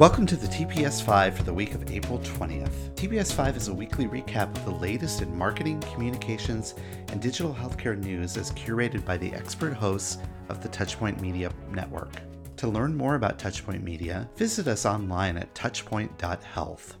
Welcome to the TPS 5 for the week of April 20th. TPS 5 is a weekly recap of the latest in marketing, communications, and digital healthcare news as curated by the expert hosts of the Touchpoint Media Network. To learn more about Touchpoint Media, visit us online at touchpoint.health.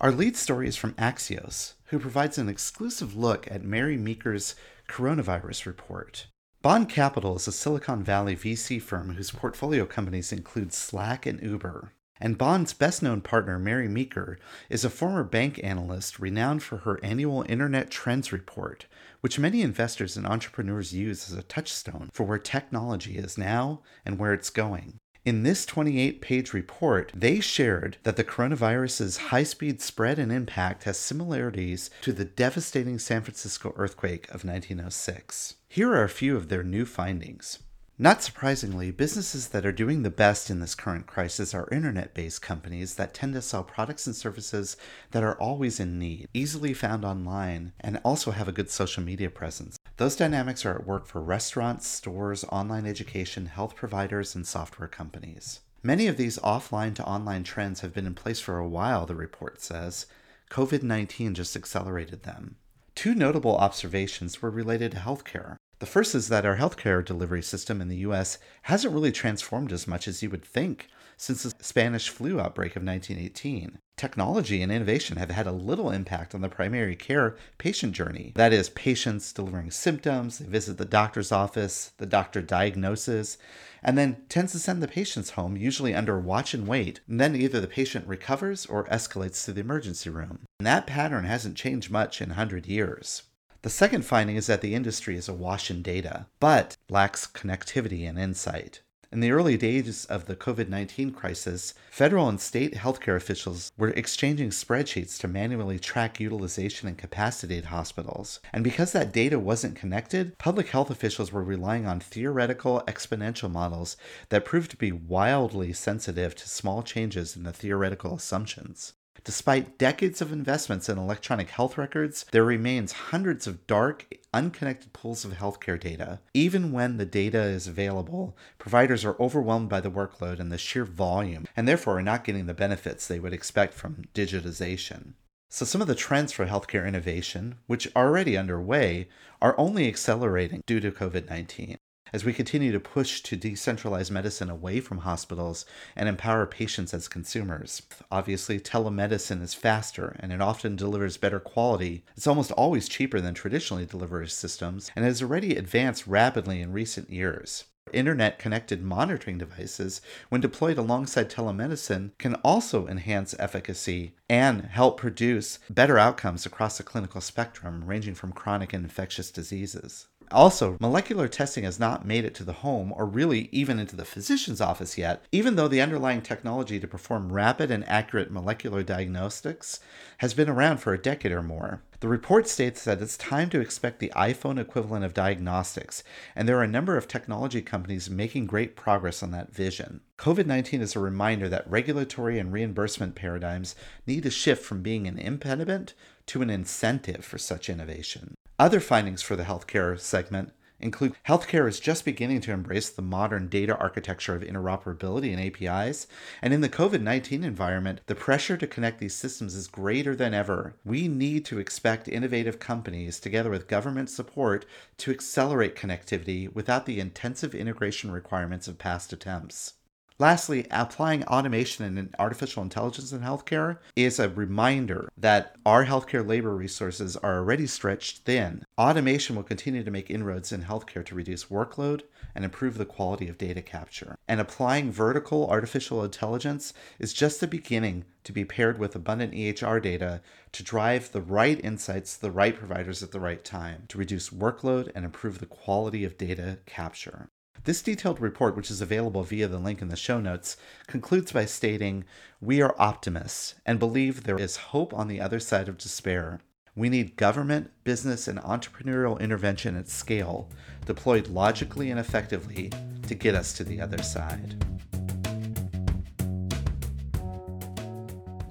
Our lead story is from Axios, who provides an exclusive look at Mary Meeker's coronavirus report. Bond Capital is a Silicon Valley VC firm whose portfolio companies include Slack and Uber. And Bond's best known partner, Mary Meeker, is a former bank analyst renowned for her annual Internet Trends Report, which many investors and entrepreneurs use as a touchstone for where technology is now and where it's going. In this 28 page report, they shared that the coronavirus's high speed spread and impact has similarities to the devastating San Francisco earthquake of 1906. Here are a few of their new findings. Not surprisingly, businesses that are doing the best in this current crisis are internet based companies that tend to sell products and services that are always in need, easily found online, and also have a good social media presence. Those dynamics are at work for restaurants, stores, online education, health providers, and software companies. Many of these offline to online trends have been in place for a while, the report says. COVID 19 just accelerated them. Two notable observations were related to healthcare. The first is that our healthcare delivery system in the US hasn't really transformed as much as you would think since the Spanish flu outbreak of 1918. Technology and innovation have had a little impact on the primary care patient journey. That is, patients delivering symptoms, they visit the doctor's office, the doctor diagnoses, and then tends to send the patients home, usually under watch and wait. And then either the patient recovers or escalates to the emergency room. And that pattern hasn't changed much in 100 years. The second finding is that the industry is awash in data, but lacks connectivity and insight. In the early days of the COVID 19 crisis, federal and state healthcare officials were exchanging spreadsheets to manually track utilization and capacity at hospitals. And because that data wasn't connected, public health officials were relying on theoretical exponential models that proved to be wildly sensitive to small changes in the theoretical assumptions. Despite decades of investments in electronic health records, there remains hundreds of dark, unconnected pools of healthcare data. Even when the data is available, providers are overwhelmed by the workload and the sheer volume, and therefore are not getting the benefits they would expect from digitization. So, some of the trends for healthcare innovation, which are already underway, are only accelerating due to COVID 19 as we continue to push to decentralize medicine away from hospitals and empower patients as consumers. Obviously, telemedicine is faster and it often delivers better quality. It's almost always cheaper than traditionally delivery systems and has already advanced rapidly in recent years. Internet connected monitoring devices, when deployed alongside telemedicine, can also enhance efficacy and help produce better outcomes across the clinical spectrum, ranging from chronic and infectious diseases. Also, molecular testing has not made it to the home or really even into the physician's office yet, even though the underlying technology to perform rapid and accurate molecular diagnostics has been around for a decade or more. The report states that it's time to expect the iPhone equivalent of diagnostics, and there are a number of technology companies making great progress on that vision. COVID 19 is a reminder that regulatory and reimbursement paradigms need to shift from being an impediment to an incentive for such innovation. Other findings for the healthcare segment include healthcare is just beginning to embrace the modern data architecture of interoperability and APIs. And in the COVID 19 environment, the pressure to connect these systems is greater than ever. We need to expect innovative companies, together with government support, to accelerate connectivity without the intensive integration requirements of past attempts. Lastly, applying automation and artificial intelligence in healthcare is a reminder that our healthcare labor resources are already stretched thin. Automation will continue to make inroads in healthcare to reduce workload and improve the quality of data capture. And applying vertical artificial intelligence is just the beginning to be paired with abundant EHR data to drive the right insights to the right providers at the right time to reduce workload and improve the quality of data capture. This detailed report, which is available via the link in the show notes, concludes by stating We are optimists and believe there is hope on the other side of despair. We need government, business, and entrepreneurial intervention at scale, deployed logically and effectively to get us to the other side.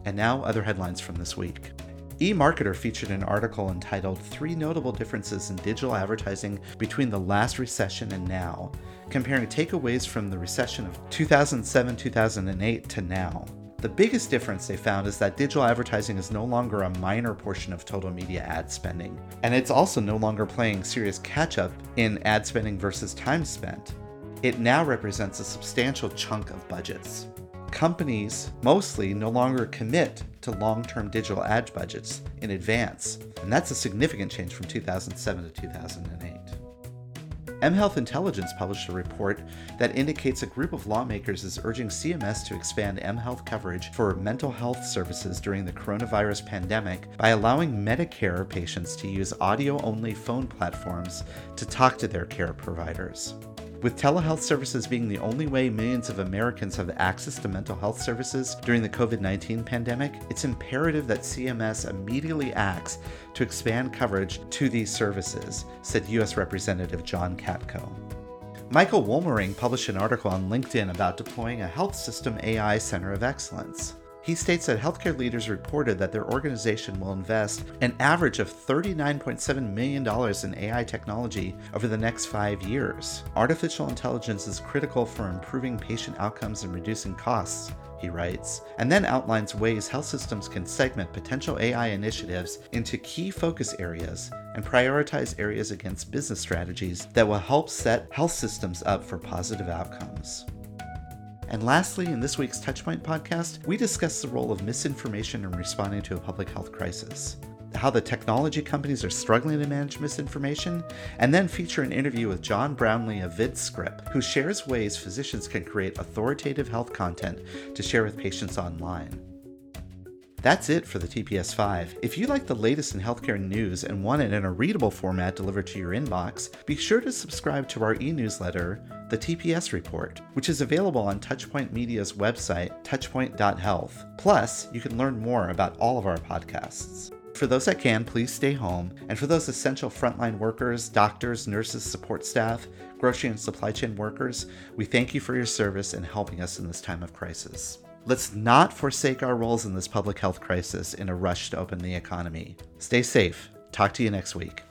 And now, other headlines from this week eMarketer featured an article entitled Three Notable Differences in Digital Advertising Between the Last Recession and Now, comparing takeaways from the recession of 2007 2008 to now. The biggest difference they found is that digital advertising is no longer a minor portion of total media ad spending, and it's also no longer playing serious catch up in ad spending versus time spent. It now represents a substantial chunk of budgets. Companies mostly no longer commit to long term digital ad budgets in advance, and that's a significant change from 2007 to 2008. mHealth Intelligence published a report that indicates a group of lawmakers is urging CMS to expand mHealth coverage for mental health services during the coronavirus pandemic by allowing Medicare patients to use audio only phone platforms to talk to their care providers. With telehealth services being the only way millions of Americans have access to mental health services during the COVID 19 pandemic, it's imperative that CMS immediately acts to expand coverage to these services, said U.S. Representative John Katko. Michael Wolmering published an article on LinkedIn about deploying a health system AI center of excellence. He states that healthcare leaders reported that their organization will invest an average of $39.7 million in AI technology over the next five years. Artificial intelligence is critical for improving patient outcomes and reducing costs, he writes, and then outlines ways health systems can segment potential AI initiatives into key focus areas and prioritize areas against business strategies that will help set health systems up for positive outcomes. And lastly, in this week's Touchpoint podcast, we discuss the role of misinformation in responding to a public health crisis, how the technology companies are struggling to manage misinformation, and then feature an interview with John Brownlee of VidScript, who shares ways physicians can create authoritative health content to share with patients online. That's it for the TPS 5. If you like the latest in healthcare news and want it in a readable format delivered to your inbox, be sure to subscribe to our e newsletter, the TPS Report, which is available on Touchpoint Media's website, touchpoint.health. Plus, you can learn more about all of our podcasts. For those that can, please stay home. And for those essential frontline workers, doctors, nurses, support staff, grocery and supply chain workers, we thank you for your service in helping us in this time of crisis. Let's not forsake our roles in this public health crisis in a rush to open the economy. Stay safe. Talk to you next week.